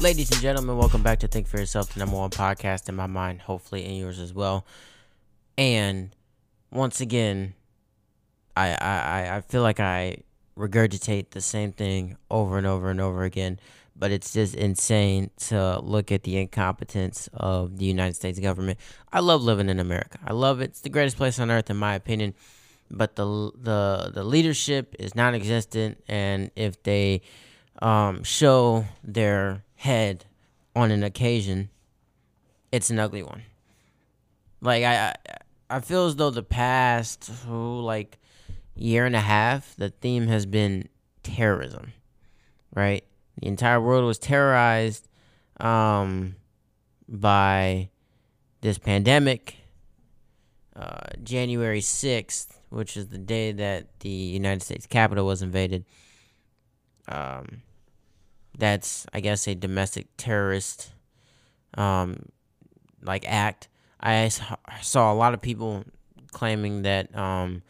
Ladies and gentlemen, welcome back to Think for Yourself, the number one podcast in my mind, hopefully in yours as well. And once again, I I, I feel like I regurgitate the same thing over and over and over again, but it's just insane to look at the incompetence of the United States government. I love living in America. I love it. It's the greatest place on earth in my opinion. But the the the leadership is non-existent and if they um, show their head on an occasion, it's an ugly one. Like I, I feel as though the past oh, like year and a half, the theme has been terrorism. Right, the entire world was terrorized um, by this pandemic. Uh, January sixth, which is the day that the United States Capitol was invaded. Um, that's I guess a domestic terrorist um like act. I saw a lot of people claiming that um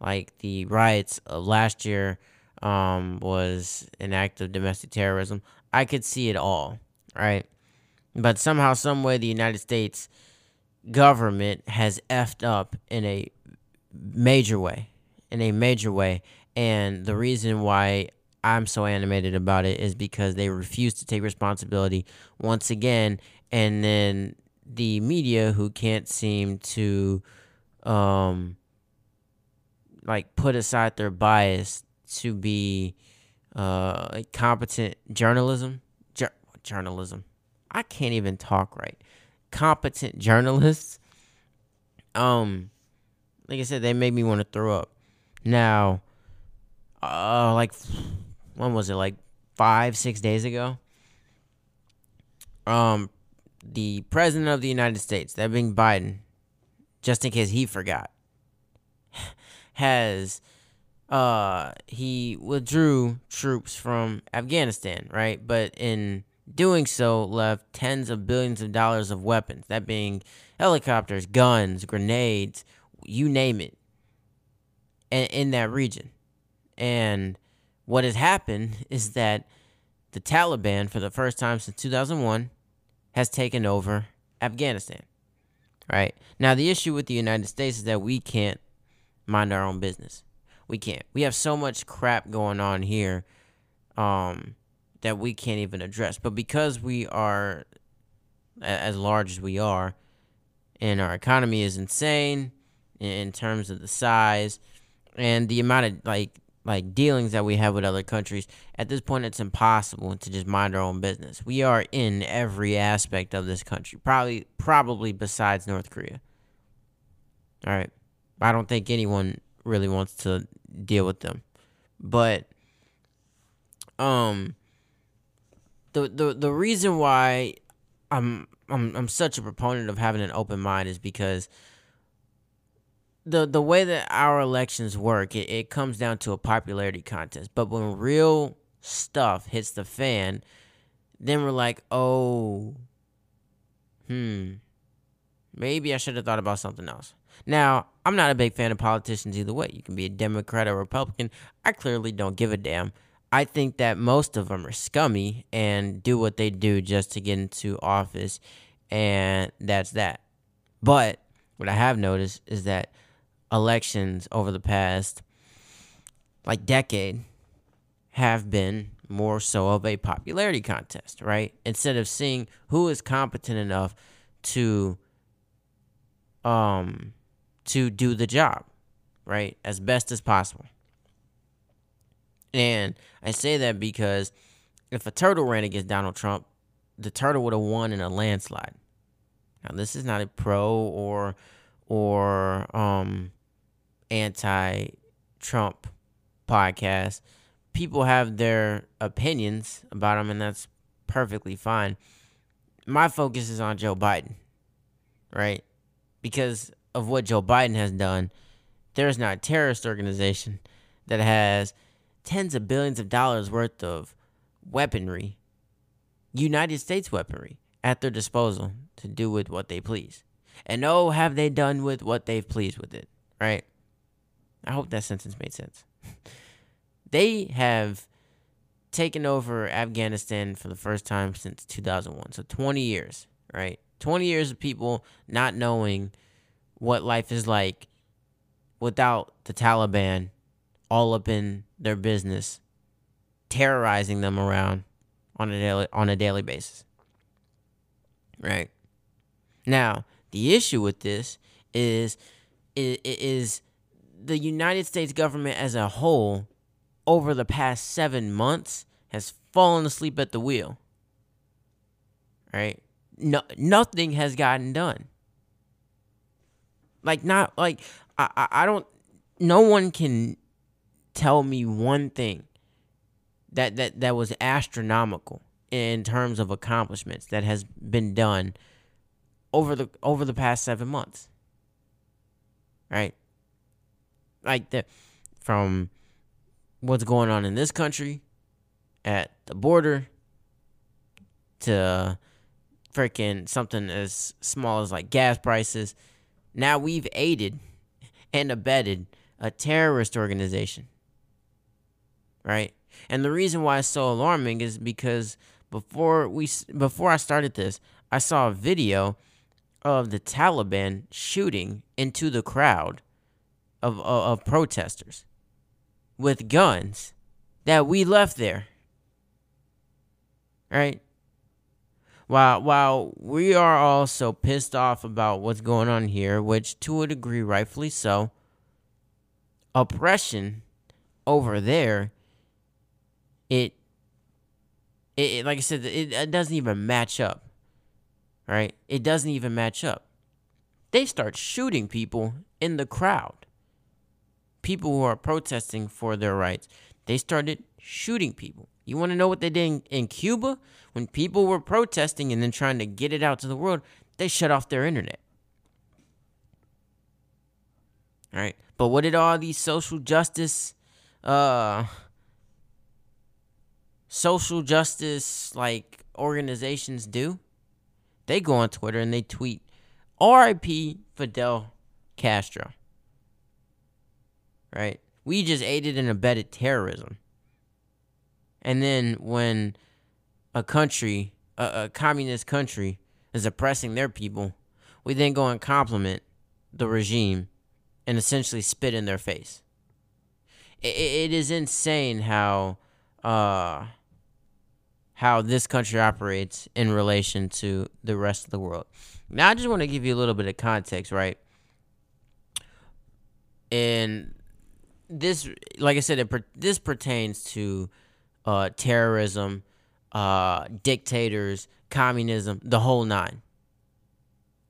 like the riots of last year um was an act of domestic terrorism. I could see it all, right? But somehow some way the United States government has effed up in a major way. In a major way. And the reason why I'm so animated about it is because they refuse to take responsibility once again, and then the media who can't seem to, um, like put aside their bias to be, uh, competent journalism, Jur- journalism. I can't even talk right. Competent journalists. Um, like I said, they made me want to throw up. Now, uh, like when was it like five six days ago um the president of the united states that being biden just in case he forgot has uh he withdrew troops from afghanistan right but in doing so left tens of billions of dollars of weapons that being helicopters guns grenades you name it in, in that region and what has happened is that the Taliban, for the first time since 2001, has taken over Afghanistan. Right? Now, the issue with the United States is that we can't mind our own business. We can't. We have so much crap going on here um, that we can't even address. But because we are as large as we are, and our economy is insane in terms of the size and the amount of like like dealings that we have with other countries, at this point it's impossible to just mind our own business. We are in every aspect of this country, probably probably besides North Korea. All right. I don't think anyone really wants to deal with them. But um the the the reason why I'm I'm I'm such a proponent of having an open mind is because the the way that our elections work, it, it comes down to a popularity contest. But when real stuff hits the fan, then we're like, oh, hmm, maybe I should have thought about something else. Now, I'm not a big fan of politicians either way. You can be a Democrat or Republican. I clearly don't give a damn. I think that most of them are scummy and do what they do just to get into office, and that's that. But what I have noticed is that elections over the past like decade have been more so of a popularity contest, right? Instead of seeing who is competent enough to um to do the job, right? As best as possible. And I say that because if a turtle ran against Donald Trump, the turtle would have won in a landslide. Now this is not a pro or or um anti Trump podcast. People have their opinions about him, and that's perfectly fine. My focus is on Joe Biden, right? Because of what Joe Biden has done, there's not a terrorist organization that has tens of billions of dollars worth of weaponry, United States weaponry, at their disposal to do with what they please. And oh, have they done with what they've pleased with it, right? I hope that sentence made sense. they have taken over Afghanistan for the first time since 2001. So 20 years, right? 20 years of people not knowing what life is like without the Taliban all up in their business, terrorizing them around on a daily on a daily basis. Right? Now, the issue with this is is the United States government as a whole over the past 7 months has fallen asleep at the wheel. Right? No, nothing has gotten done. Like not like I, I I don't no one can tell me one thing that that that was astronomical in terms of accomplishments that has been done over the over the past 7 months. Right? Like the from what's going on in this country at the border to freaking something as small as like gas prices. Now we've aided and abetted a terrorist organization. Right? And the reason why it's so alarming is because before we before I started this, I saw a video of the Taliban shooting into the crowd of, of, of protesters with guns that we left there. Right? While while we are also pissed off about what's going on here, which to a degree rightfully so, oppression over there it it, it like I said it, it doesn't even match up. Right? It doesn't even match up. They start shooting people in the crowd. People who are protesting for their rights. They started shooting people. You want to know what they did in, in Cuba? When people were protesting and then trying to get it out to the world, they shut off their internet. All right. But what did all these social justice uh social justice like organizations do? They go on Twitter and they tweet RIP Fidel Castro. Right? We just aided and abetted terrorism. And then when a country, a, a communist country, is oppressing their people, we then go and compliment the regime and essentially spit in their face. it, it is insane how uh, how this country operates in relation to the rest of the world. Now, I just want to give you a little bit of context, right? And this, like I said, it, this pertains to uh, terrorism, uh, dictators, communism, the whole nine,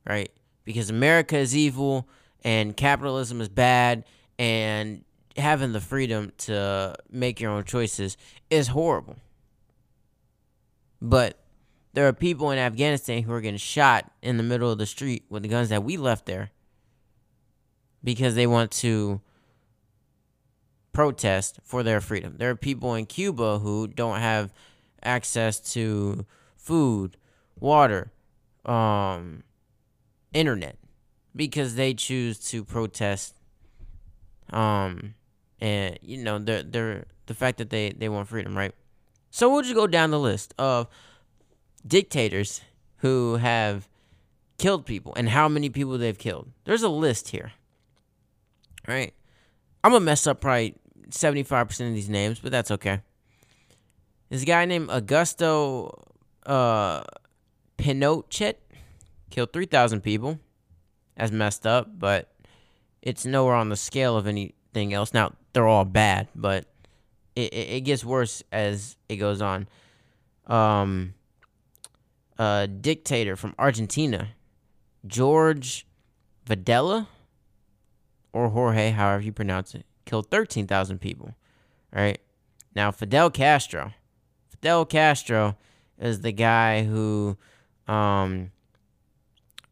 right? Because America is evil and capitalism is bad and having the freedom to make your own choices is horrible. But there are people in Afghanistan who are getting shot in the middle of the street with the guns that we left there because they want to protest for their freedom. There are people in Cuba who don't have access to food, water, um, internet because they choose to protest um and you know they're, they're the fact that they they want freedom right? So we'll just go down the list of dictators who have killed people and how many people they've killed. There's a list here right? I'm gonna mess up probably 75% of these names but that's okay this guy named augusto uh pinochet killed 3000 people That's messed up, but it's nowhere on the scale of anything else. Now they're all bad, but it it, it gets worse as it goes on. Um, a dictator from Argentina, George Videla, or Jorge, however you pronounce it, killed thirteen thousand people. Right now, Fidel Castro. Fidel Castro is the guy who um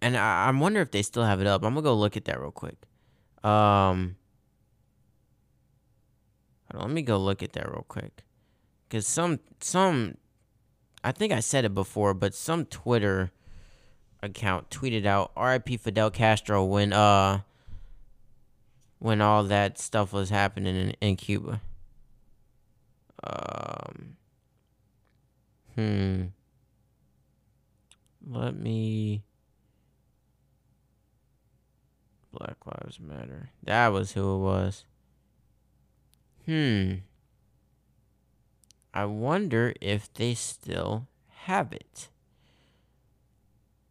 and I, I wonder if they still have it up. I'm gonna go look at that real quick. Um, let me go look at that real quick, cause some some, I think I said it before, but some Twitter account tweeted out R.I.P. Fidel Castro when uh when all that stuff was happening in, in Cuba. Um, hmm. Let me. Black Lives Matter. That was who it was. Hmm. I wonder if they still have it.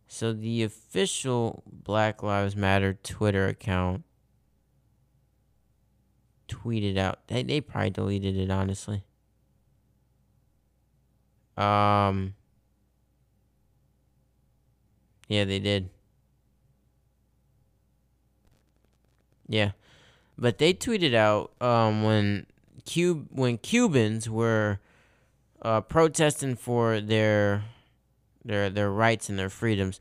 So the official Black Lives Matter Twitter account tweeted out. They they probably deleted it honestly. Um Yeah, they did. Yeah. But they tweeted out um when Cub when Cubans were uh, protesting for their their their rights and their freedoms,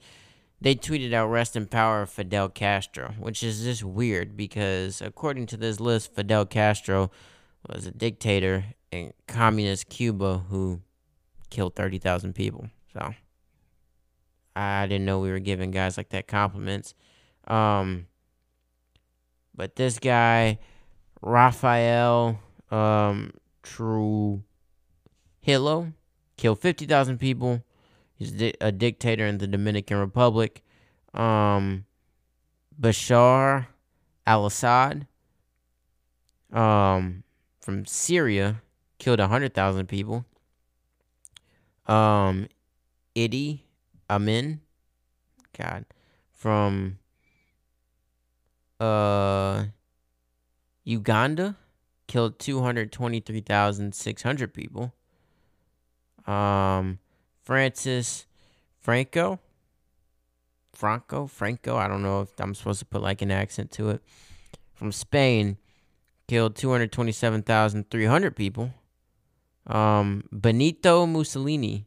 they tweeted out "Rest in power, Fidel Castro," which is just weird because according to this list, Fidel Castro was a dictator in communist Cuba who killed thirty thousand people. So I didn't know we were giving guys like that compliments. Um, but this guy, Rafael um, True Hilo killed 50,000 people. He's di- a dictator in the Dominican Republic. Um, Bashar al Assad um, from Syria killed 100,000 people. Um, Idi Amin, God, from uh, Uganda killed 223,600 people. Um, Francis Franco, Franco, Franco. I don't know if I'm supposed to put like an accent to it. From Spain, killed 227,300 people. Um, Benito Mussolini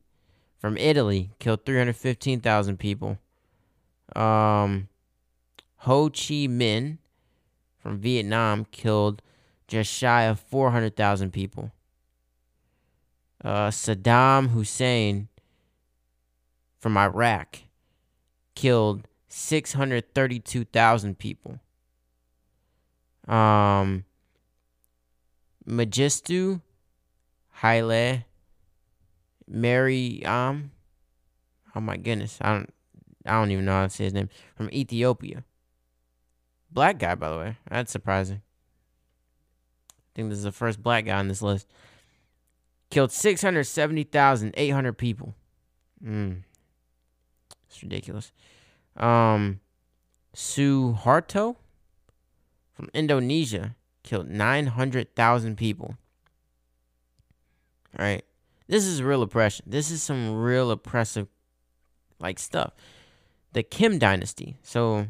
from Italy killed 315,000 people. Um, Ho Chi Minh from Vietnam killed just shy of 400,000 people. Uh, Saddam Hussein from Iraq killed 632,000 people. Um, Mengistu Haile Mariam. Oh my goodness, I don't, I don't even know how to say his name. From Ethiopia. Black guy, by the way. That's surprising. I think this is the first black guy on this list killed 670,800 people. Mm. It's ridiculous. Um, Suharto from Indonesia killed 900,000 people. All right. This is real oppression. This is some real oppressive like stuff. The Kim dynasty. So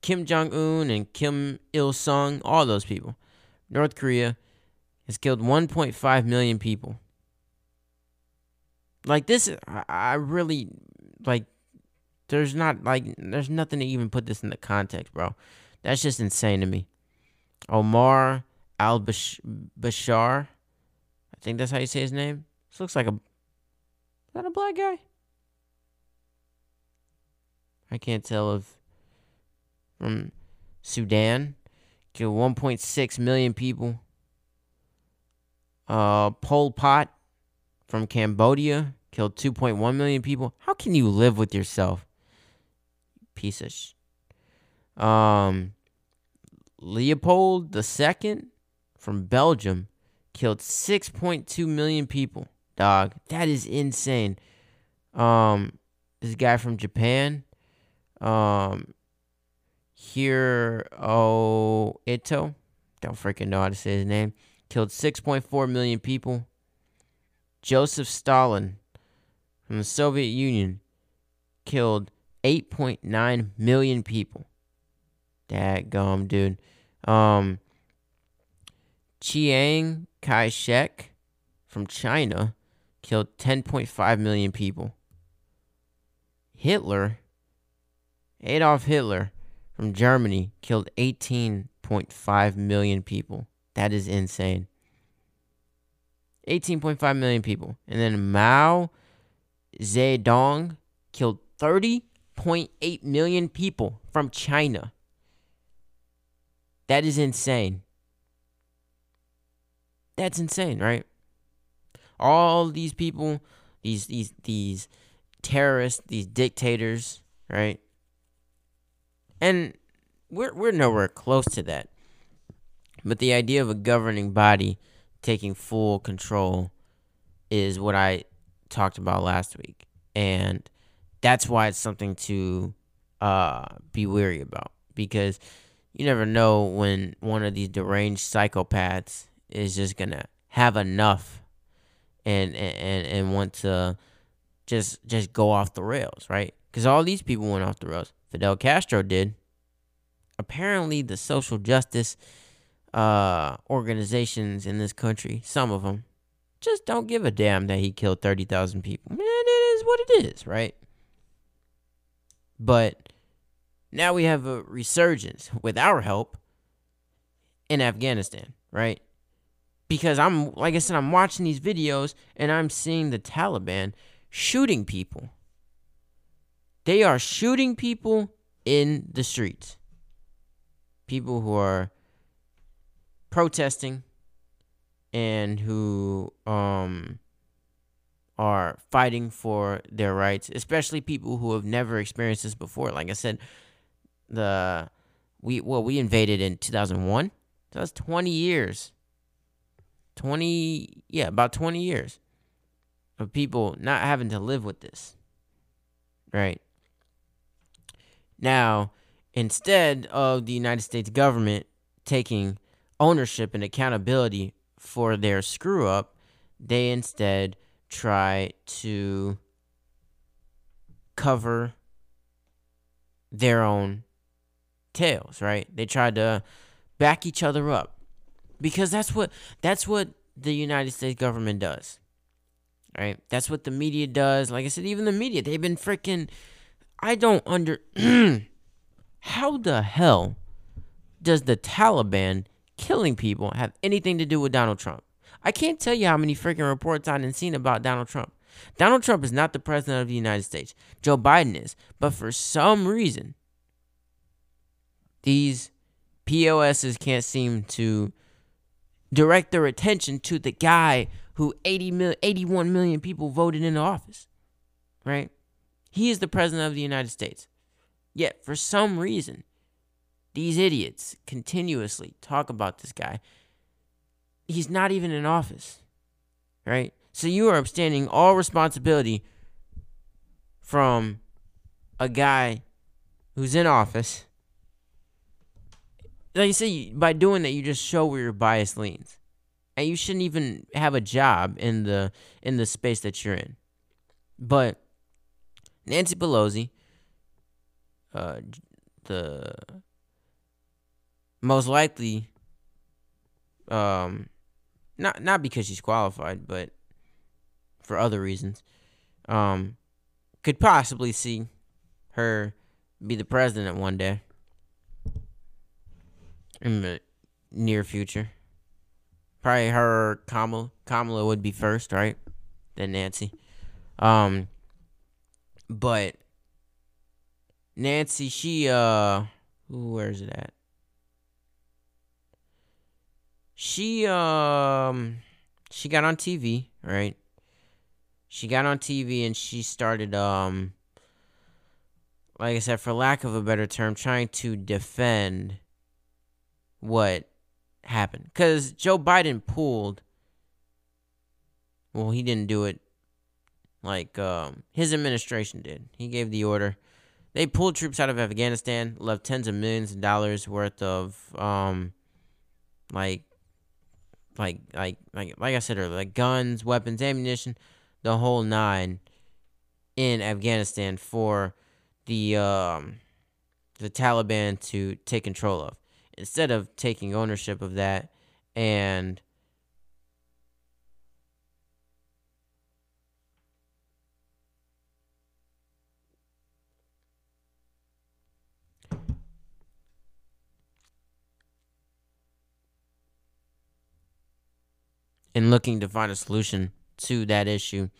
Kim Jong Un and Kim Il Sung, all those people. North Korea has killed 1.5 million people. Like this, I really like. There's not like there's nothing to even put this in the context, bro. That's just insane to me. Omar Al Bashar, I think that's how you say his name. This looks like a. Is that a black guy? I can't tell if from Sudan killed 1.6 million people. Uh, Pol Pot from Cambodia killed 2.1 million people. How can you live with yourself? Piece of sh- Um Leopold II from Belgium killed 6.2 million people. Dog, that is insane. Um this guy from Japan um Ito, don't freaking know how to say his name, killed 6.4 million people. Joseph Stalin from the Soviet Union killed 8.9 million people. That gum, dude. Um, Chiang Kai shek from China killed 10.5 million people. Hitler, Adolf Hitler from Germany, killed 18.5 million people. That is insane. 18.5 million people. And then Mao Zedong killed 30.8 million people from China. That is insane. That's insane, right? All these people, these these these terrorists, these dictators, right? And we're we're nowhere close to that. But the idea of a governing body taking full control is what I talked about last week. And that's why it's something to uh, be wary about because you never know when one of these deranged psychopaths is just gonna have enough and and and want to just just go off the rails, right? Because all these people went off the rails. Fidel Castro did. Apparently, the social justice uh, organizations in this country, some of them, just don't give a damn that he killed thirty thousand people. Man, it is what it is, right? But now we have a resurgence with our help in Afghanistan, right? Because I'm, like I said, I'm watching these videos and I'm seeing the Taliban shooting people. They are shooting people in the streets. People who are protesting and who um are fighting for their rights, especially people who have never experienced this before. Like I said, the we well we invaded in 2001. So that's 20 years. 20 yeah, about 20 years of people not having to live with this. Right? Now, instead of the United States government taking ownership and accountability for their screw up, they instead try to cover their own tails, right? They try to back each other up because that's what that's what the United States government does. Right? That's what the media does. Like I said, even the media, they've been freaking I don't under how the hell does the Taliban killing people have anything to do with Donald Trump? I can't tell you how many freaking reports I've seen about Donald Trump. Donald Trump is not the president of the United States. Joe Biden is. But for some reason, these POSs can't seem to direct their attention to the guy who 80 mil, 81 million people voted into office. Right? He is the president of the United States. Yet, for some reason, these idiots continuously talk about this guy. He's not even in office, right? So you are abstaining all responsibility from a guy who's in office. Like you say, by doing that, you just show where your bias leans, and you shouldn't even have a job in the in the space that you're in. But Nancy Pelosi, uh, the most likely um not not because she's qualified, but for other reasons. Um could possibly see her be the president one day in the near future. Probably her Kamala Kamala would be first, right? Then Nancy. Um but Nancy, she uh where's it at? She um she got on TV, right? She got on TV and she started um like I said for lack of a better term trying to defend what happened cuz Joe Biden pulled well, he didn't do it like um his administration did. He gave the order. They pulled troops out of Afghanistan, left tens of millions of dollars worth of um like like like like like I said earlier, like guns, weapons, ammunition, the whole nine in Afghanistan for the um the Taliban to take control of. Instead of taking ownership of that and in looking to find a solution to that issue.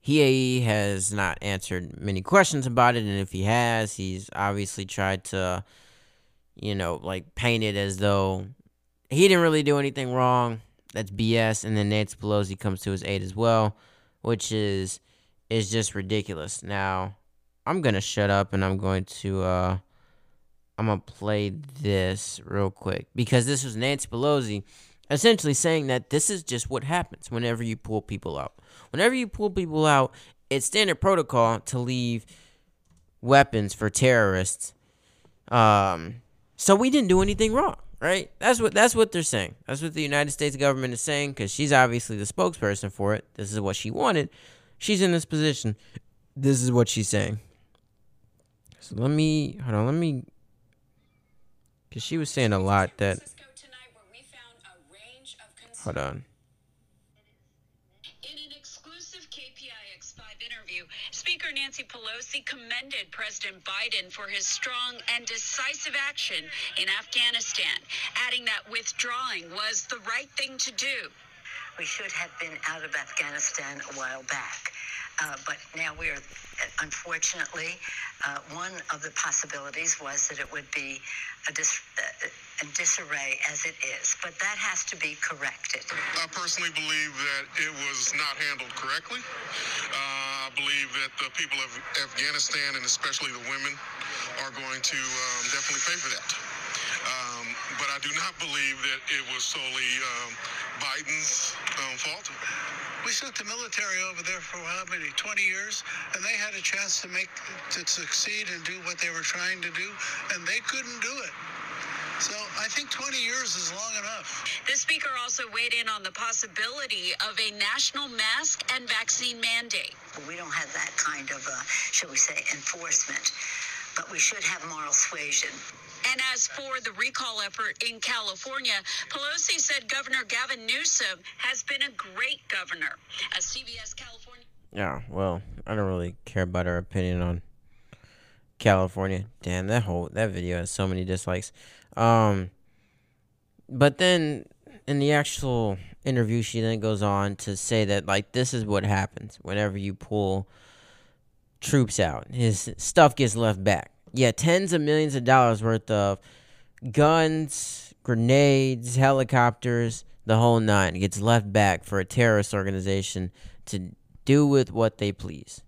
He has not answered many questions about it, and if he has, he's obviously tried to, you know, like paint it as though he didn't really do anything wrong. That's BS. And then Nancy Pelosi comes to his aid as well, which is is just ridiculous. Now, I'm gonna shut up and I'm going to uh I'm gonna play this real quick because this was Nancy Pelosi essentially saying that this is just what happens whenever you pull people out. Whenever you pull people out, it's standard protocol to leave weapons for terrorists. Um, so we didn't do anything wrong, right? That's what that's what they're saying. That's what the United States government is saying because she's obviously the spokesperson for it. This is what she wanted. She's in this position. This is what she's saying. So let me hold on. Let me because she was saying a lot that. Hold on. In an exclusive KPIX 5 interview, Speaker Nancy Pelosi commended President Biden for his strong and decisive action in Afghanistan, adding that withdrawing was the right thing to do. We should have been out of Afghanistan a while back. Uh, but now we're, unfortunately, uh, one of the possibilities was that it would be a, dis- uh, a disarray as it is. But that has to be corrected. I personally believe that it was not handled correctly. Uh, I believe that the people of Afghanistan, and especially the women, are going to um, definitely pay for that. But I do not believe that it was solely um, Biden's um, fault. We sent the military over there for how many? 20 years, and they had a chance to make to succeed and do what they were trying to do, and they couldn't do it. So I think 20 years is long enough. The speaker also weighed in on the possibility of a national mask and vaccine mandate. We don't have that kind of, uh, shall we say, enforcement, but we should have moral suasion. And as for the recall effort in California, Pelosi said Governor Gavin Newsom has been a great governor. As CBS California. Yeah, well, I don't really care about her opinion on California. Damn, that whole that video has so many dislikes. Um, but then in the actual interview, she then goes on to say that like this is what happens whenever you pull troops out. His stuff gets left back yeah, tens of millions of dollars worth of guns, grenades, helicopters, the whole nine gets left back for a terrorist organization to do with what they please.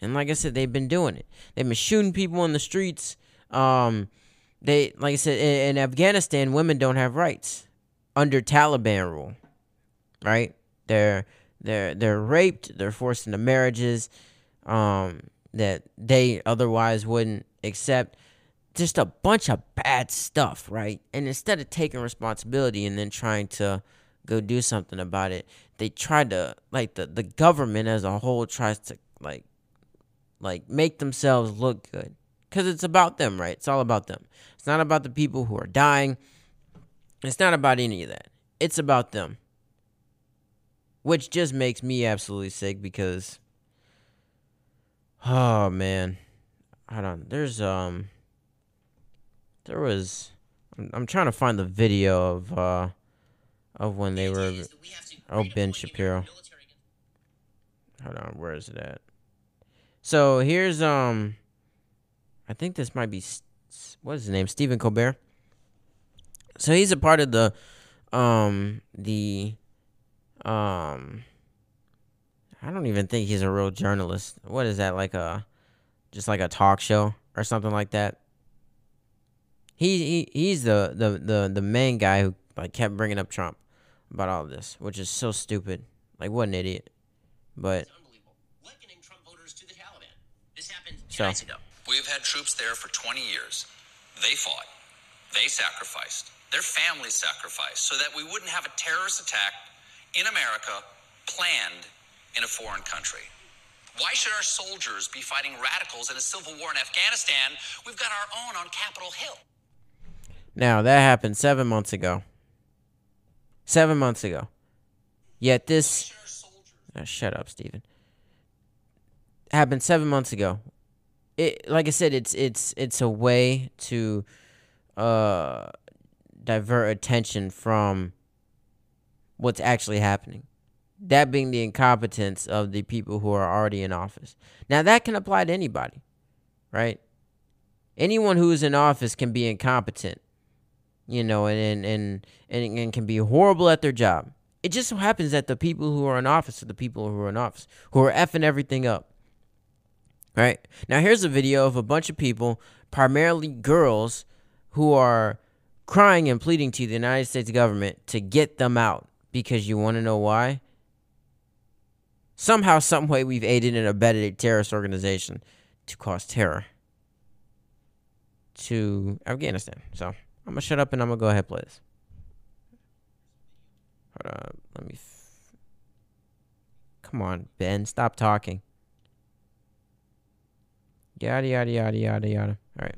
And like I said, they've been doing it. They've been shooting people in the streets. Um, they, like I said, in, in Afghanistan, women don't have rights under Taliban rule, right? They're they're they're raped. They're forced into marriages um, that they otherwise wouldn't accept just a bunch of bad stuff, right? And instead of taking responsibility and then trying to go do something about it, they try to like the the government as a whole tries to like like make themselves look good cuz it's about them, right? It's all about them. It's not about the people who are dying. It's not about any of that. It's about them. Which just makes me absolutely sick because oh man hold on. There's um there was I'm, I'm trying to find the video of uh of when they were oh Ben Shapiro. Hold on, where is it at? So here's um I think this might be what is his name? Stephen Colbert. So he's a part of the um the um I don't even think he's a real journalist. What is that like a just like a talk show or something like that. He, he he's the, the, the, the main guy who like kept bringing up Trump about all of this, which is so stupid. Like what an idiot. But so. We've had troops there for 20 years. They fought. They sacrificed. Their families sacrificed so that we wouldn't have a terrorist attack in America planned in a foreign country. Why should our soldiers be fighting radicals in a civil war in Afghanistan? We've got our own on Capitol Hill. Now, that happened seven months ago. Seven months ago. Yet this. Oh, shut up, Stephen. Happened seven months ago. It, like I said, it's it's it's a way to uh, divert attention from what's actually happening. That being the incompetence of the people who are already in office. Now, that can apply to anybody, right? Anyone who is in office can be incompetent you know, and and and, and can be horrible at their job. It just so happens that the people who are in office are the people who are in office who are effing everything up. Right now, here's a video of a bunch of people, primarily girls, who are crying and pleading to the United States government to get them out. Because you want to know why? Somehow, some way, we've aided and abetted a terrorist organization to cause terror to Afghanistan. So I'm gonna shut up and I'm gonna go ahead and play this. Hold on, let me. Come on, Ben, stop talking. Yada yada yada yada yada. All right.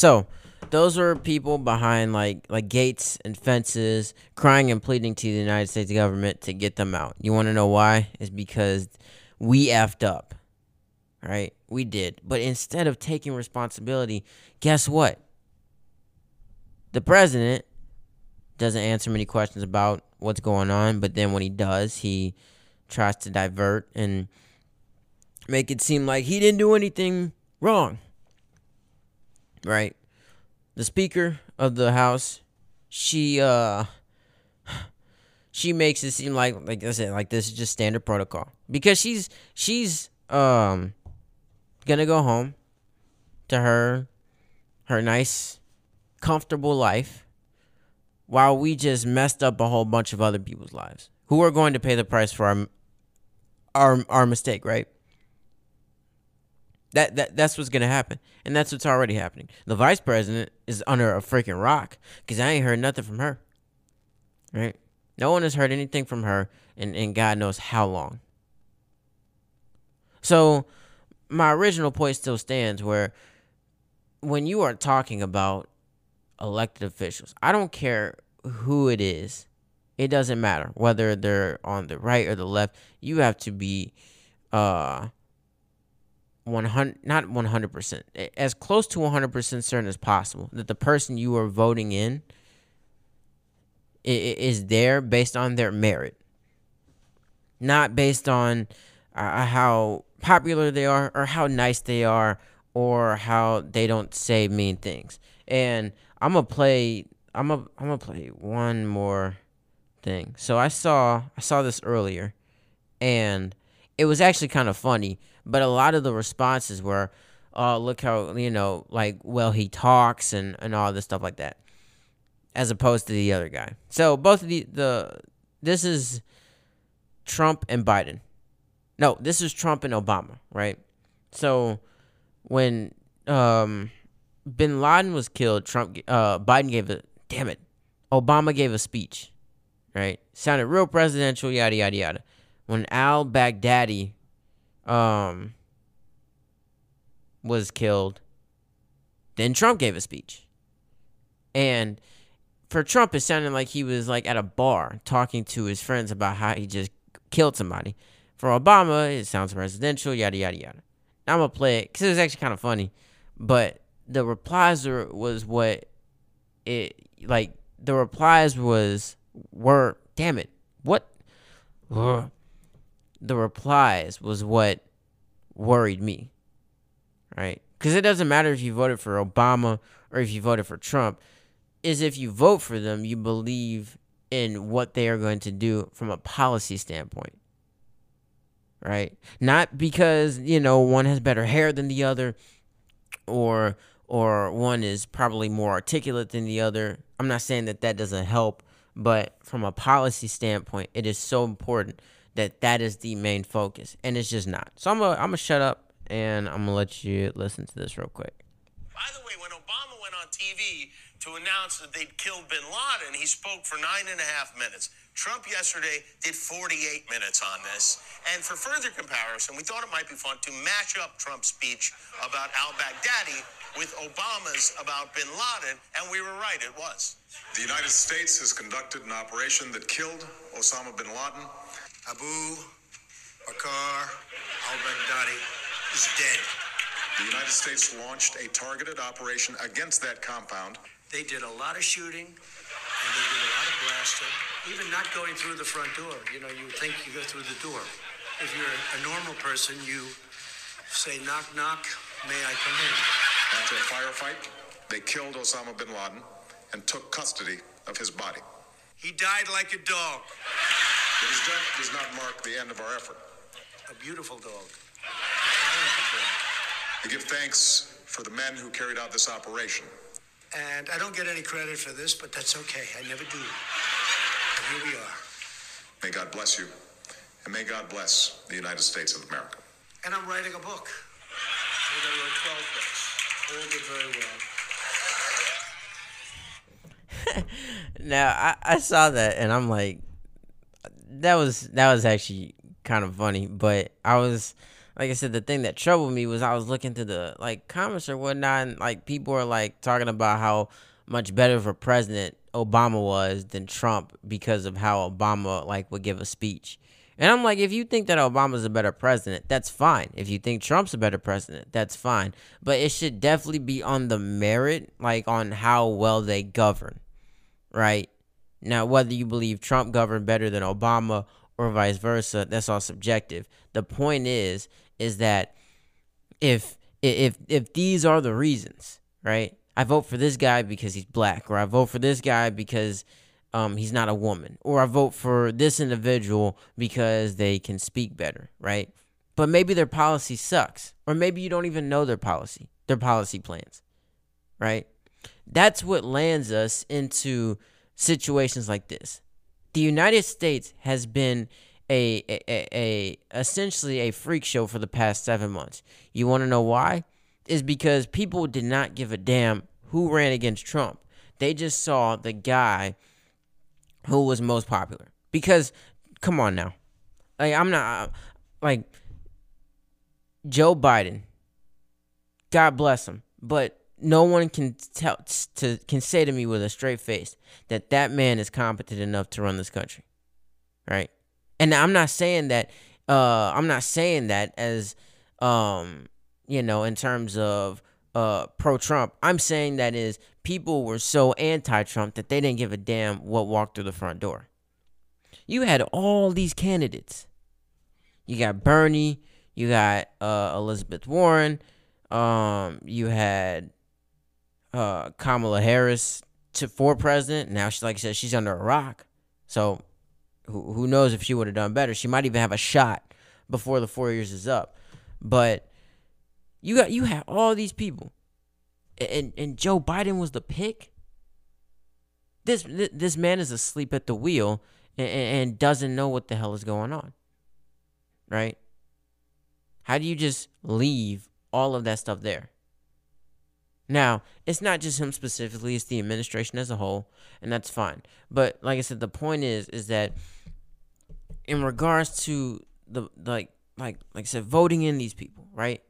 So, those were people behind like like gates and fences, crying and pleading to the United States government to get them out. You want to know why? It's because we effed up. Right? We did. But instead of taking responsibility, guess what? The president doesn't answer many questions about what's going on, but then when he does, he tries to divert and make it seem like he didn't do anything wrong. Right? The speaker of the house, she uh she makes it seem like like I said, like this is just standard protocol. Because she's she's um gonna go home to her her nice comfortable life while we just messed up a whole bunch of other people's lives who are going to pay the price for our our our mistake, right? That that that's what's gonna happen, and that's what's already happening. The vice president is under a freaking rock because I ain't heard nothing from her. Right? No one has heard anything from her, and and God knows how long. So, my original point still stands. Where when you are talking about elected officials, I don't care who it is. It doesn't matter whether they're on the right or the left. You have to be uh 100 not 100% as close to 100% certain as possible that the person you are voting in is there based on their merit. Not based on uh, how popular they are or how nice they are or how they don't say mean things. And i'm gonna play i'm gonna i'm gonna play one more thing. So i saw i saw this earlier and it was actually kind of funny but a lot of the responses were, "Oh, look how you know, like, well, he talks and and all this stuff like that," as opposed to the other guy. So both of the the this is Trump and Biden. No, this is Trump and Obama, right? So when um, Bin Laden was killed, Trump uh, Biden gave a damn it, Obama gave a speech, right? Sounded real presidential, yada yada yada. When Al Baghdadi um, was killed, then Trump gave a speech. And for Trump, it sounded like he was like at a bar talking to his friends about how he just killed somebody. For Obama, it sounds presidential, yada yada yada. Now I'm gonna play it because it was actually kind of funny, but the replies were, was what it like. The replies was were damn it what. The replies was what worried me. Right? Because it doesn't matter if you voted for Obama or if you voted for Trump. Is if you vote for them, you believe in what they are going to do from a policy standpoint. Right? Not because, you know, one has better hair than the other or or one is probably more articulate than the other. I'm not saying that that doesn't help, but from a policy standpoint, it is so important that that is the main focus, and it's just not. So I'm gonna I'm gonna shut up and I'm gonna let you listen to this real quick. By the way, when Obama went on TV to announce that they'd killed Bin Laden, he spoke for nine and a half minutes. Trump yesterday did 48 minutes on this. And for further comparison, we thought it might be fun to match up Trump's speech about al Baghdadi with Obama's about bin Laden, and we were right, it was. The United States has conducted an operation that killed Osama bin Laden. Abu Bakr al Baghdadi is dead. The United States launched a targeted operation against that compound. They did a lot of shooting and they did a lot of blasting. Even not going through the front door, you know, you think you go through the door. If you're a normal person, you say, knock, knock, may I come in? After a firefight, they killed Osama bin Laden and took custody of his body. He died like a dog. But his death does not mark the end of our effort. A beautiful dog. We give thanks for the men who carried out this operation. And I don't get any credit for this, but that's okay. I never do. But here we are. May God bless you, and may God bless the United States of America. And I'm writing a book. I think I wrote 12 books. All did very well. now I, I saw that and I'm like that was that was actually kind of funny, but I was like I said, the thing that troubled me was I was looking through the like comments or whatnot, and like people are like talking about how much better of a president Obama was than Trump because of how Obama like would give a speech. And I'm like, if you think that Obama's a better president, that's fine. If you think Trump's a better president, that's fine. But it should definitely be on the merit, like on how well they govern, right? Now, whether you believe Trump governed better than Obama or vice versa, that's all subjective. The point is, is that if if if these are the reasons, right? I vote for this guy because he's black, or I vote for this guy because um, he's not a woman, or I vote for this individual because they can speak better, right? But maybe their policy sucks, or maybe you don't even know their policy, their policy plans, right? That's what lands us into situations like this. The United States has been a, a, a, a essentially a freak show for the past seven months. You want to know why? Is because people did not give a damn who ran against Trump. They just saw the guy who was most popular. Because, come on now, like I'm not uh, like Joe Biden. God bless him, but no one can tell to can say to me with a straight face that that man is competent enough to run this country, right? And I'm not saying that. Uh, I'm not saying that as, um, you know, in terms of uh pro Trump. I'm saying that is people were so anti Trump that they didn't give a damn what walked through the front door. You had all these candidates. You got Bernie, you got uh Elizabeth Warren, um, you had uh Kamala Harris to for president. Now she like I said, she's under a rock. So who who knows if she would have done better. She might even have a shot before the four years is up. But you got you have all these people, and and Joe Biden was the pick. This this man is asleep at the wheel and, and doesn't know what the hell is going on. Right? How do you just leave all of that stuff there? Now, it's not just him specifically, it's the administration as a whole, and that's fine. But like I said, the point is is that in regards to the like like like I said, voting in these people, right?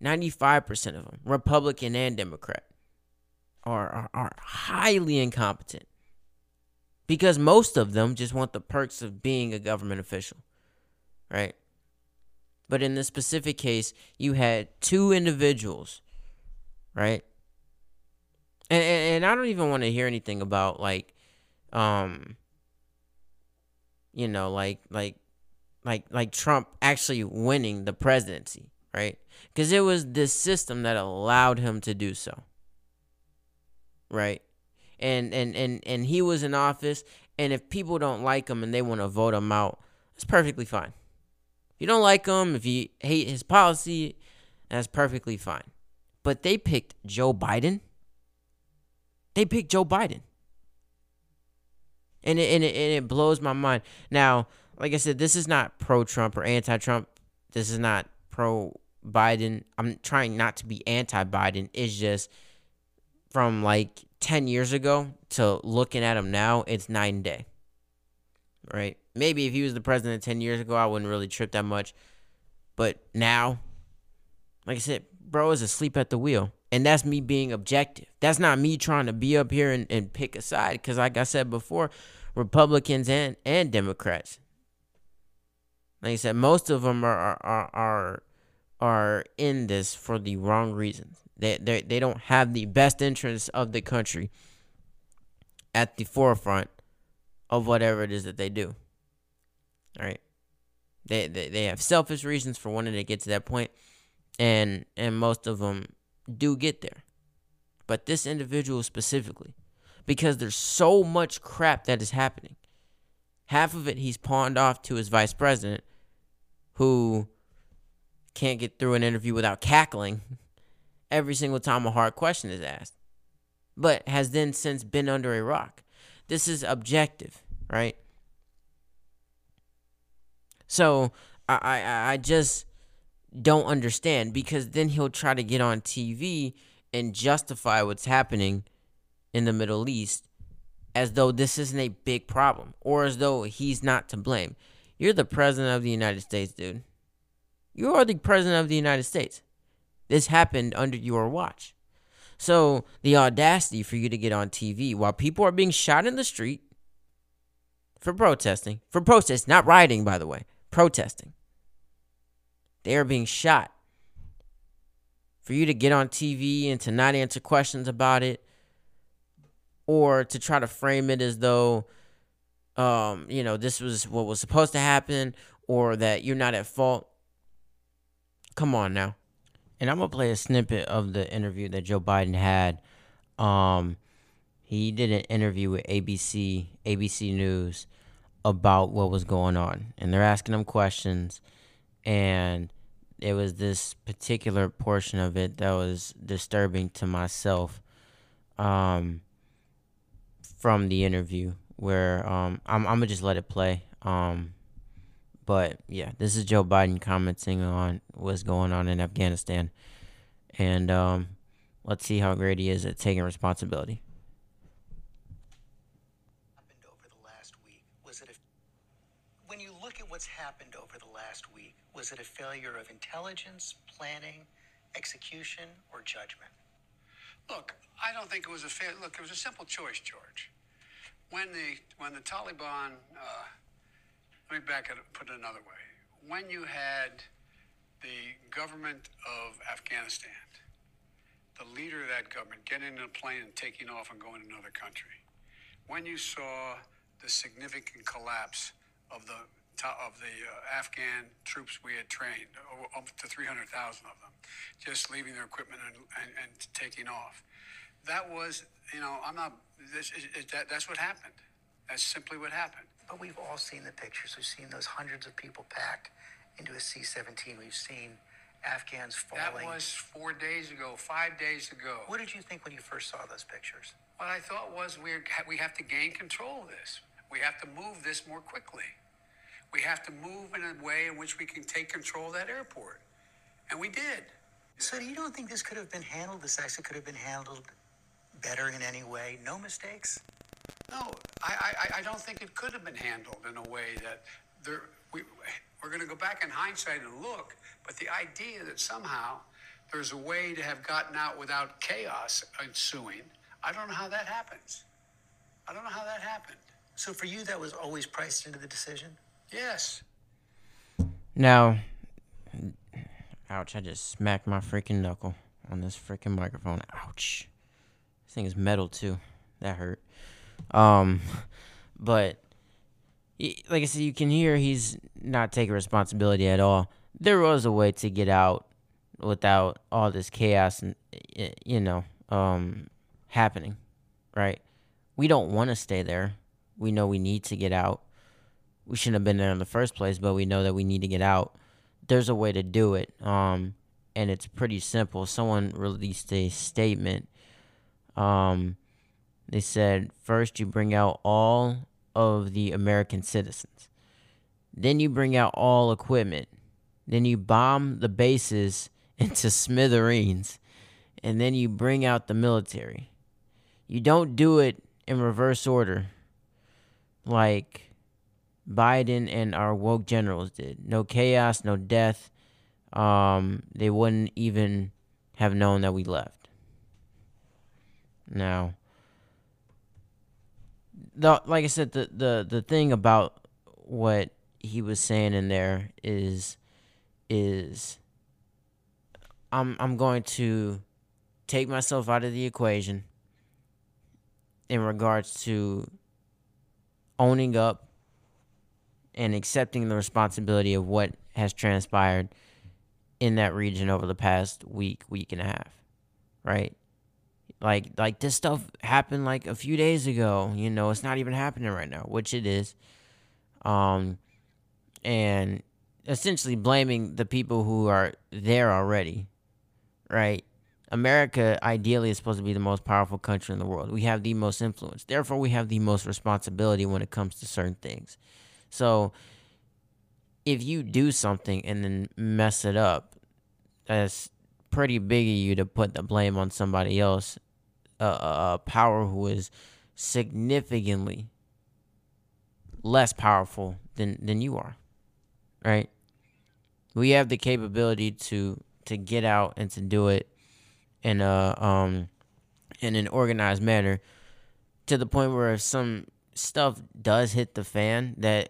95% of them, Republican and Democrat, are, are, are highly incompetent because most of them just want the perks of being a government official, right? But in this specific case, you had two individuals, right? And, and, and I don't even want to hear anything about like, um, you know, like like like like Trump actually winning the presidency, right? Because it was this system that allowed him to do so. Right? And and and and he was in office and if people don't like him and they want to vote him out, it's perfectly fine. If you don't like him, if you hate his policy, that's perfectly fine. But they picked Joe Biden. They picked Joe Biden. And it, and it, and it blows my mind. Now, like I said, this is not pro Trump or anti Trump. This is not pro Biden. I'm trying not to be anti Biden. It's just from like 10 years ago to looking at him now, it's night and day. Right? Maybe if he was the president 10 years ago, I wouldn't really trip that much. But now, like I said, bro is asleep at the wheel. And that's me being objective. That's not me trying to be up here and, and pick a side. Because, like I said before, Republicans and, and Democrats, like I said, most of them are, are, are are in this for the wrong reasons. They they they don't have the best interests of the country at the forefront of whatever it is that they do. All right. They, they they have selfish reasons for wanting to get to that point, and and most of them do get there. But this individual specifically, because there's so much crap that is happening. Half of it he's pawned off to his vice president, who can't get through an interview without cackling every single time a hard question is asked, but has then since been under a rock. This is objective, right? So I, I, I just don't understand because then he'll try to get on TV and justify what's happening in the Middle East as though this isn't a big problem or as though he's not to blame. You're the president of the United States, dude. You are the president of the United States. This happened under your watch. So the audacity for you to get on TV while people are being shot in the street for protesting, for protest, not rioting, by the way, protesting. They are being shot. For you to get on TV and to not answer questions about it, or to try to frame it as though, um, you know, this was what was supposed to happen, or that you're not at fault. Come on now. And I'm gonna play a snippet of the interview that Joe Biden had. Um, he did an interview with ABC, ABC News, about what was going on, and they're asking him questions, and it was this particular portion of it that was disturbing to myself. Um, from the interview where um, I'm, I'm gonna just let it play. Um, but yeah, this is Joe Biden commenting on what's going on in Afghanistan, and um, let's see how great he is at taking responsibility. happened over the last week? Was it a, when you look at what's happened over the last week, was it a failure of intelligence, planning, execution, or judgment? Look, I don't think it was a fair. Look, it was a simple choice, George. When the when the Taliban, uh, let me back it, put it another way. When you had the government of Afghanistan, the leader of that government getting in a plane and taking off and going to another country, when you saw the significant collapse of the of the uh, Afghan troops we had trained, up to 300,000 of them, just leaving their equipment and, and, and taking off. That was, you know, I'm not, this is, is that, that's what happened. That's simply what happened. But we've all seen the pictures. We've seen those hundreds of people packed into a C 17. We've seen Afghans falling. That was four days ago, five days ago. What did you think when you first saw those pictures? What I thought was we're, we have to gain control of this. We have to move this more quickly. We have to move in a way in which we can take control of that airport. And we did. So you don't think this could have been handled? This actually could have been handled better in any way? No mistakes? No, I, I, I don't think it could have been handled in a way that there, we, we're going to go back in hindsight and look, but the idea that somehow there's a way to have gotten out without chaos ensuing, I don't know how that happens. I don't know how that happened. So for you, that was always priced into the decision? Yes. Now, ouch! I just smacked my freaking knuckle on this freaking microphone. Ouch! This thing is metal too. That hurt. Um, but like I said, you can hear he's not taking responsibility at all. There was a way to get out without all this chaos and you know um happening, right? We don't want to stay there. We know we need to get out. We shouldn't have been there in the first place, but we know that we need to get out. There's a way to do it. Um and it's pretty simple. Someone released a statement um, they said first you bring out all of the American citizens, then you bring out all equipment, then you bomb the bases into smithereens, and then you bring out the military. You don't do it in reverse order like Biden and our woke generals did. No chaos, no death. Um, they wouldn't even have known that we left. Now, the like I said, the the the thing about what he was saying in there is is I'm I'm going to take myself out of the equation in regards to owning up and accepting the responsibility of what has transpired in that region over the past week, week and a half, right? Like like this stuff happened like a few days ago. You know, it's not even happening right now, which it is. Um, and essentially blaming the people who are there already, right? America ideally is supposed to be the most powerful country in the world. We have the most influence. Therefore, we have the most responsibility when it comes to certain things. So, if you do something and then mess it up, that's pretty big of you to put the blame on somebody else, a, power who is significantly less powerful than than you are, right? We have the capability to to get out and to do it in a um in an organized manner to the point where if some stuff does hit the fan that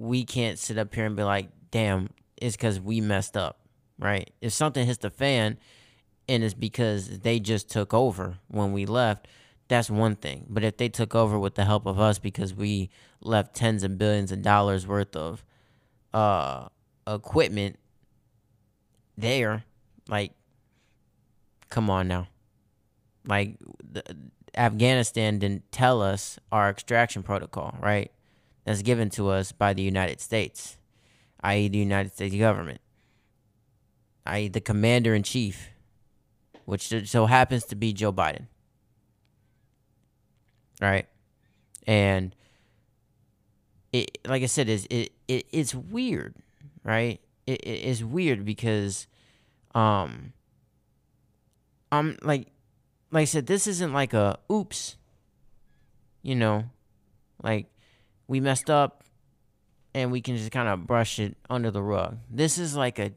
we can't sit up here and be like, damn, it's because we messed up, right? If something hits the fan and it's because they just took over when we left, that's one thing. But if they took over with the help of us because we left tens of billions of dollars worth of uh equipment there, like come on now. Like the, Afghanistan didn't tell us our extraction protocol, right? That's given to us by the United States, i.e., the United States government, i.e., the commander in chief, which so happens to be Joe Biden, right? And it, like I said, is it, it it's weird, right? It, it is weird because, um, I'm like, like I said, this isn't like a oops. You know, like we messed up and we can just kind of brush it under the rug. This is like a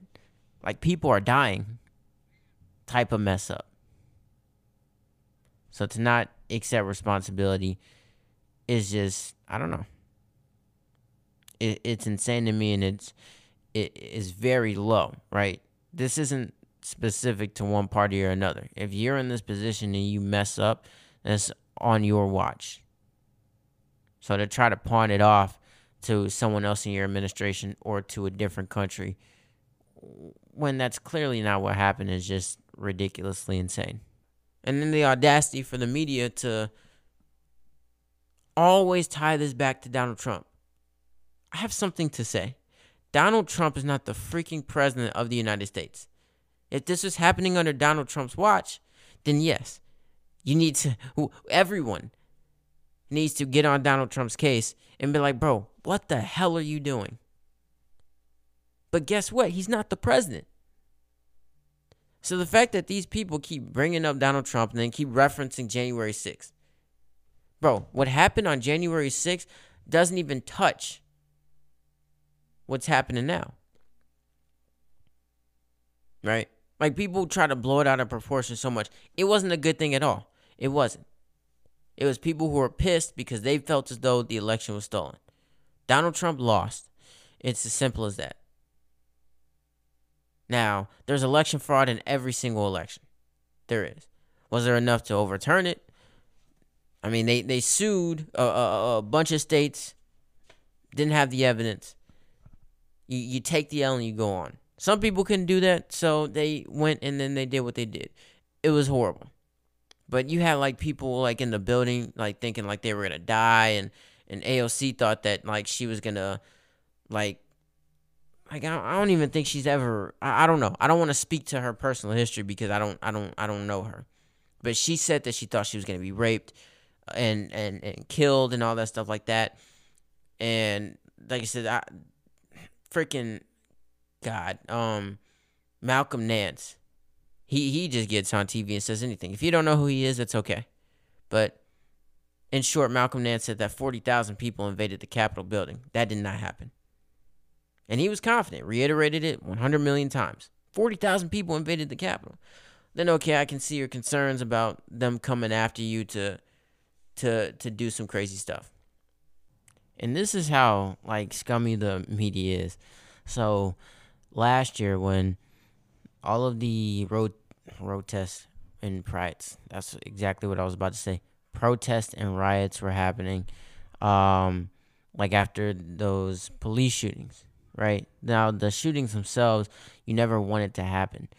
like people are dying type of mess up. So to not accept responsibility is just I don't know. It, it's insane to me and it's it is very low, right? This isn't specific to one party or another. If you're in this position and you mess up, that's on your watch. So to try to pawn it off to someone else in your administration or to a different country when that's clearly not what happened is just ridiculously insane. And then the audacity for the media to always tie this back to Donald Trump. I have something to say. Donald Trump is not the freaking president of the United States. If this was happening under Donald Trump's watch, then yes, you need to, everyone needs to get on Donald Trump's case and be like, bro, what the hell are you doing? But guess what? He's not the president. So the fact that these people keep bringing up Donald Trump and then keep referencing January 6th. Bro, what happened on January 6th doesn't even touch what's happening now. Right? Like people try to blow it out of proportion so much. It wasn't a good thing at all. It wasn't. It was people who were pissed because they felt as though the election was stolen. Donald Trump lost. It's as simple as that. Now, there's election fraud in every single election. There is. Was there enough to overturn it? I mean, they, they sued a, a, a bunch of states, didn't have the evidence. You, you take the L and you go on. Some people couldn't do that, so they went and then they did what they did. It was horrible. But you had like people like in the building like thinking like they were gonna die and and AOC thought that like she was gonna like like I, don't even think she's ever I, I don't know. I don't want to speak to her personal history because I don't I don't I don't know her. But she said that she thought she was gonna be raped and and and killed and all that stuff like that. And like I said, I freaking God, um, Malcolm Nance. He he just gets on TV and says anything. If you don't know who he is, that's okay. But in short, Malcolm Nance said that forty thousand people invaded the Capitol building. That did not happen. And he was confident, reiterated it 100 million times. 40,000 people invaded the Capitol. Then okay, I can see your concerns about them coming after you to to to do some crazy stuff. And this is how like scummy the media is. So last year when all of the road road tests and riots, that's exactly what I was about to say. Protests and riots were happening. Um, like after those police shootings, right? Now the shootings themselves, you never want it to happen,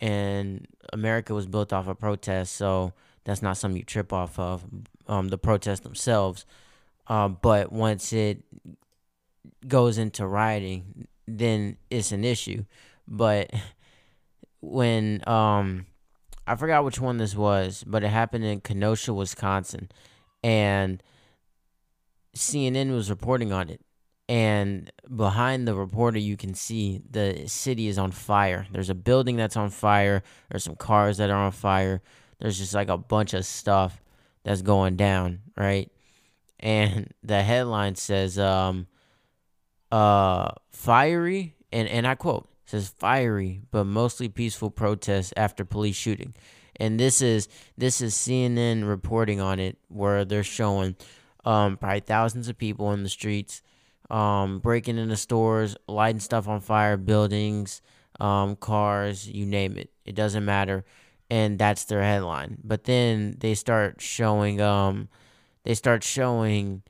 and America was built off of protests, so that's not something you trip off of. Um, the protests themselves, uh, but once it goes into rioting, then it's an issue. But when um, I forgot which one this was, but it happened in Kenosha, Wisconsin, and CNN was reporting on it. And behind the reporter, you can see the city is on fire. There's a building that's on fire. There's some cars that are on fire. There's just like a bunch of stuff that's going down, right? And the headline says, um, uh, fiery, and, and I quote, says fiery but mostly peaceful protests after police shooting. And this is this is CNN reporting on it where they're showing um, probably thousands of people in the streets, um, breaking into stores, lighting stuff on fire, buildings, um, cars, you name it. It doesn't matter. And that's their headline. But then they start showing um they start showing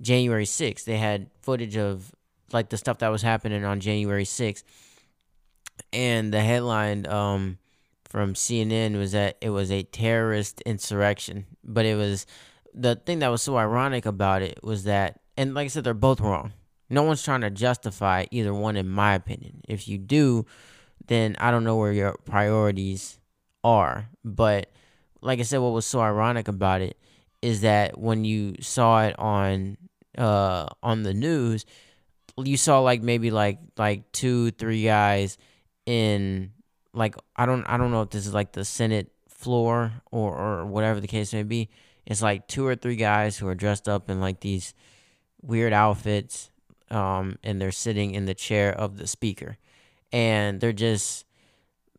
January 6th. They had footage of like the stuff that was happening on January 6th. And the headline um from CNN was that it was a terrorist insurrection, but it was the thing that was so ironic about it was that, and like I said, they're both wrong. No one's trying to justify either one, in my opinion. If you do, then I don't know where your priorities are. But like I said, what was so ironic about it is that when you saw it on uh on the news, you saw like maybe like like two, three guys in like I don't I don't know if this is like the Senate floor or or whatever the case may be. It's like two or three guys who are dressed up in like these weird outfits um and they're sitting in the chair of the speaker. And they're just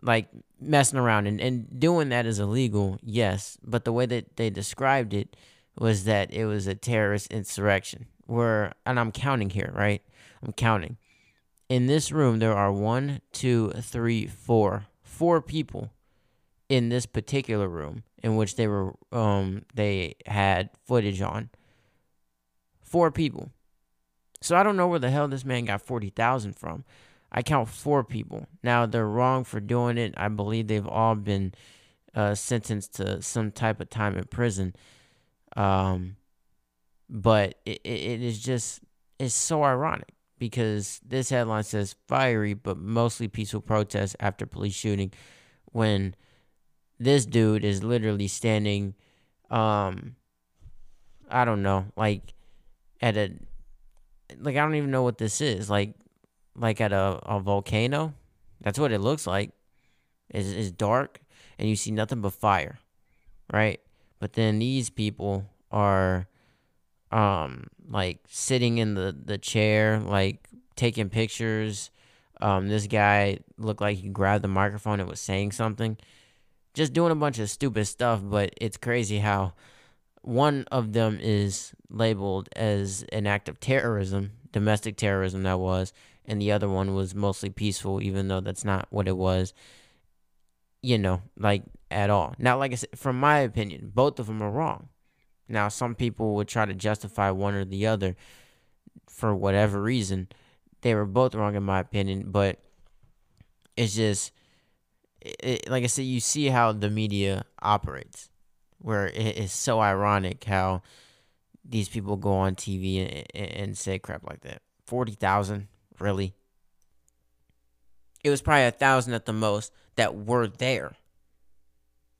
like messing around. And, and doing that is illegal yes. But the way that they described it was that it was a terrorist insurrection. Where and i'm counting here right? I'm counting in this room there are one two three four four people in this particular room in which they were um they had footage on. Four people. So i don't know where the hell this man got 40,000 from. I count four people. Now they're wrong for doing it. I believe they've all been uh, sentenced to some type of time in prison. Um but it, it is just it's so ironic because this headline says fiery but mostly peaceful protests after police shooting when this dude is literally standing um I don't know, like at a like I don't even know what this is. Like like at a, a volcano. That's what it looks like. It's, it's dark and you see nothing but fire. Right? But then these people are um like sitting in the, the chair, like taking pictures. Um this guy looked like he grabbed the microphone and was saying something just doing a bunch of stupid stuff, but it's crazy how one of them is labeled as an act of terrorism, domestic terrorism that was, and the other one was mostly peaceful, even though that's not what it was, you know, like at all. Now, like I said, from my opinion, both of them are wrong. Now, some people would try to justify one or the other for whatever reason. They were both wrong, in my opinion, but it's just it, like I said, you see how the media operates, where it is so ironic how these people go on TV and, and say crap like that. Forty thousand, really? It was probably a thousand at the most that were there.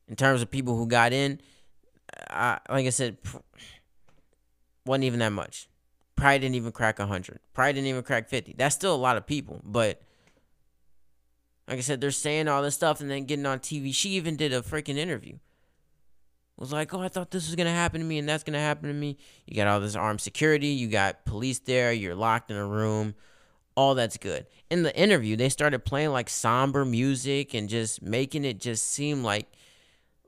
In terms of people who got in, I, like I said, wasn't even that much. Probably didn't even crack hundred. Probably didn't even crack fifty. That's still a lot of people, but like I said, they're saying all this stuff and then getting on TV. She even did a freaking interview. Was like, oh, I thought this was gonna happen to me and that's gonna happen to me. You got all this armed security, you got police there, you're locked in a room. All that's good. In the interview, they started playing like somber music and just making it just seem like,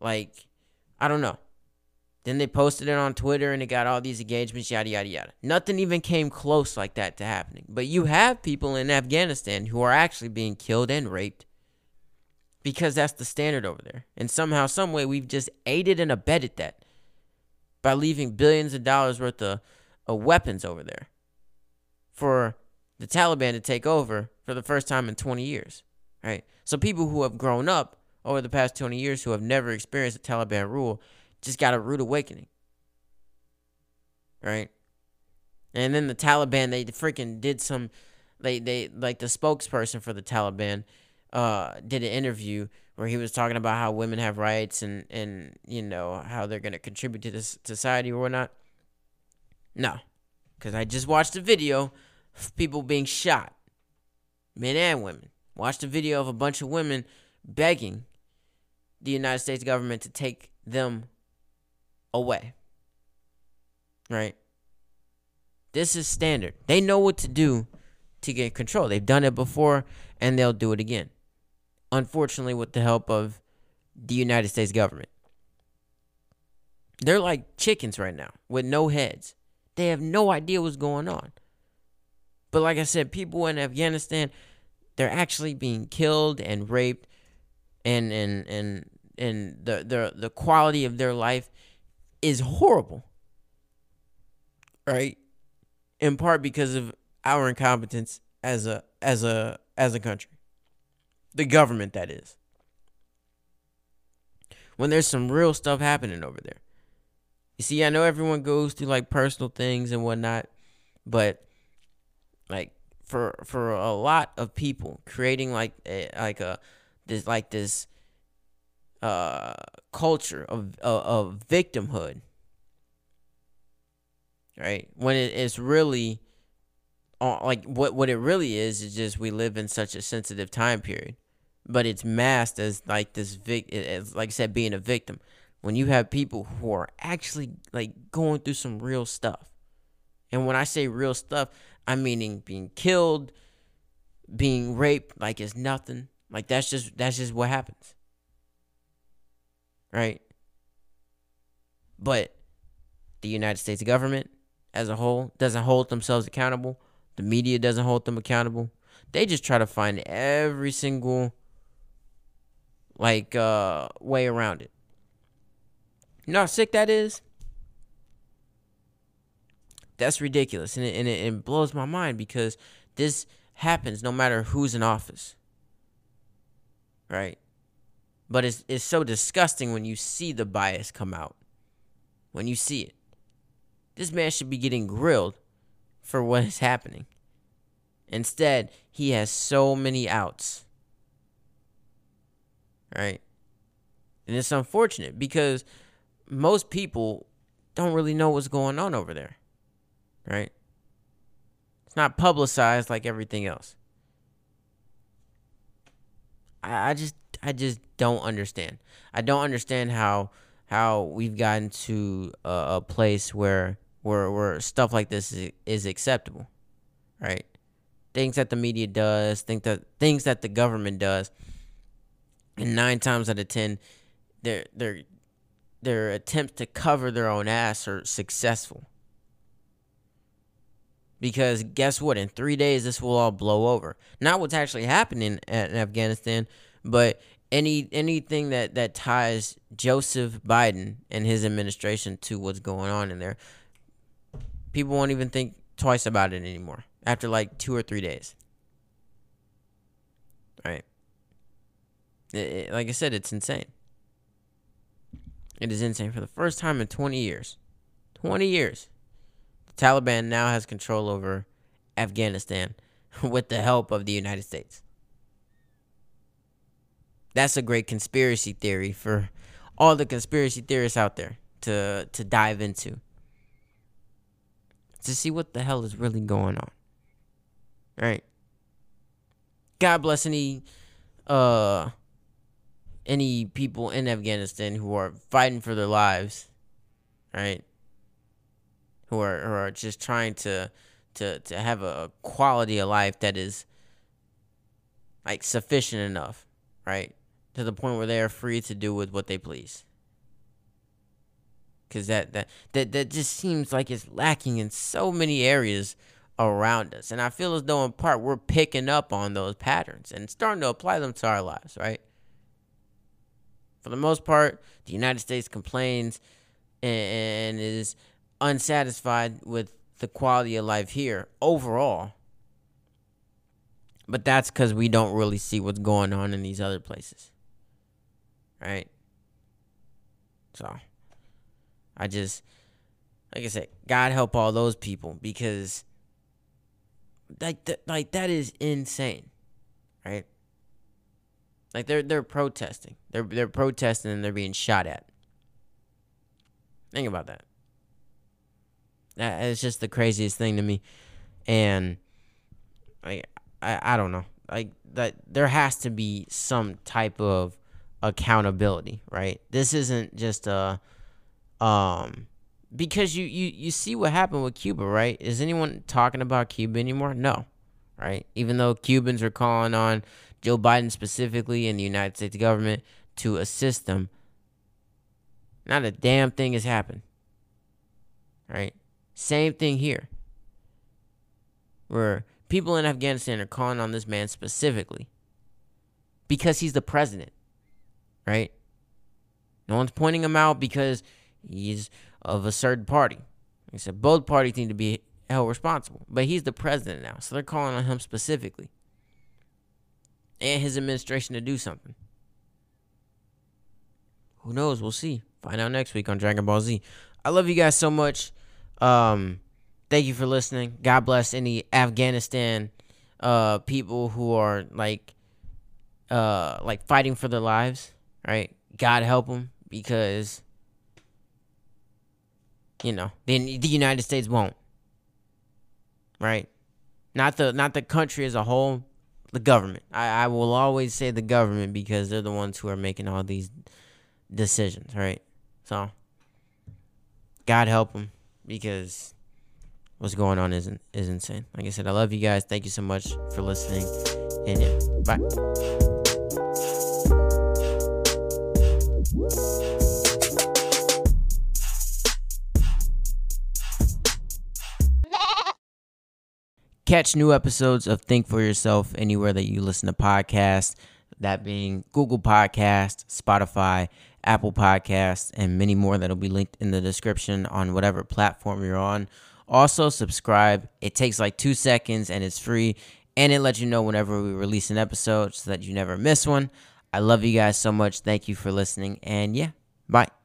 like, I don't know. Then they posted it on Twitter and it got all these engagements, yada, yada, yada. Nothing even came close like that to happening. But you have people in Afghanistan who are actually being killed and raped because that's the standard over there. And somehow, some way, we've just aided and abetted that by leaving billions of dollars worth of, of weapons over there. for the Taliban to take over for the first time in 20 years, right? So people who have grown up over the past 20 years who have never experienced the Taliban rule just got a rude awakening, right? And then the Taliban, they freaking did some, they they like the spokesperson for the Taliban, uh, did an interview where he was talking about how women have rights and and you know how they're gonna contribute to this society or whatnot. No, because I just watched a video of people being shot, men and women. Watched a video of a bunch of women begging the United States government to take them away. Right? This is standard. They know what to do to get control. They've done it before and they'll do it again. Unfortunately, with the help of the United States government. They're like chickens right now with no heads. They have no idea what's going on. But like I said, people in Afghanistan, they're actually being killed and raped and and and and the the the quality of their life is horrible. Right? In part because of our incompetence as a as a as a country. The government that is. When there's some real stuff happening over there. You see, I know everyone goes through like personal things and whatnot, but like for for a lot of people, creating like a, like a this like this uh culture of of, of victimhood, right? When it is really uh, like what what it really is is just we live in such a sensitive time period, but it's masked as like this vic as like I said being a victim when you have people who are actually like going through some real stuff. And when I say real stuff, I'm meaning being killed, being raped like it's nothing. Like that's just that's just what happens. Right? But the United States government as a whole doesn't hold themselves accountable. The media doesn't hold them accountable. They just try to find every single like uh way around it. You know how sick that is? That's ridiculous. And it, and it, it blows my mind because this happens no matter who's in office. Right? But it's, it's so disgusting when you see the bias come out. When you see it. This man should be getting grilled for what is happening. Instead, he has so many outs. Right? And it's unfortunate because most people don't really know what's going on over there. Right? It's not publicized like everything else. I, I just I just don't understand. I don't understand how how we've gotten to a, a place where where where stuff like this is, is acceptable. Right? Things that the media does, think that things that the government does, and nine times out of ten, they're they're their attempts to cover their own ass are successful. Because guess what? In three days, this will all blow over. Not what's actually happening in Afghanistan, but any anything that that ties Joseph Biden and his administration to what's going on in there. People won't even think twice about it anymore after like two or three days. Right? It, it, like I said, it's insane. It is insane. For the first time in 20 years, 20 years, the Taliban now has control over Afghanistan with the help of the United States. That's a great conspiracy theory for all the conspiracy theorists out there to to dive into. To see what the hell is really going on. Right? God bless any uh any people in Afghanistan who are fighting for their lives, right? Who are who are just trying to to to have a quality of life that is like sufficient enough, right? To the point where they are free to do with what they please. Cause that that that that just seems like it's lacking in so many areas around us. And I feel as though in part we're picking up on those patterns and starting to apply them to our lives, right? For the most part, the United States complains and is unsatisfied with the quality of life here overall. But that's because we don't really see what's going on in these other places. Right? So, I just, like I said, God help all those people because, like, th- like that is insane, right? Like they're they're protesting, they're they're protesting and they're being shot at. Think about that. That is just the craziest thing to me, and like I I don't know, like that there has to be some type of accountability, right? This isn't just a um because you you you see what happened with Cuba, right? Is anyone talking about Cuba anymore? No. Right? Even though Cubans are calling on Joe Biden specifically and the United States government to assist them, not a damn thing has happened. Right? Same thing here. Where people in Afghanistan are calling on this man specifically because he's the president right? No one's pointing him out because he's of a certain party. Like I said, both parties need to be held responsible. But he's the president now, so they're calling on him specifically. And his administration to do something. Who knows? We'll see. Find out next week on Dragon Ball Z. I love you guys so much. Um, thank you for listening. God bless any Afghanistan uh people who are like uh like fighting for their lives right? God help them because you know the the United States won't, right? Not the not the country as a whole, the government. I, I will always say the government because they're the ones who are making all these decisions, right? So God help them because what's going on isn't is insane. Like I said, I love you guys. Thank you so much for listening, and yeah, bye. Catch new episodes of Think for Yourself anywhere that you listen to podcasts, that being Google Podcast, Spotify, Apple Podcasts, and many more that'll be linked in the description on whatever platform you're on. Also, subscribe. It takes like two seconds and it's free, and it lets you know whenever we release an episode so that you never miss one. I love you guys so much. Thank you for listening, and yeah, bye.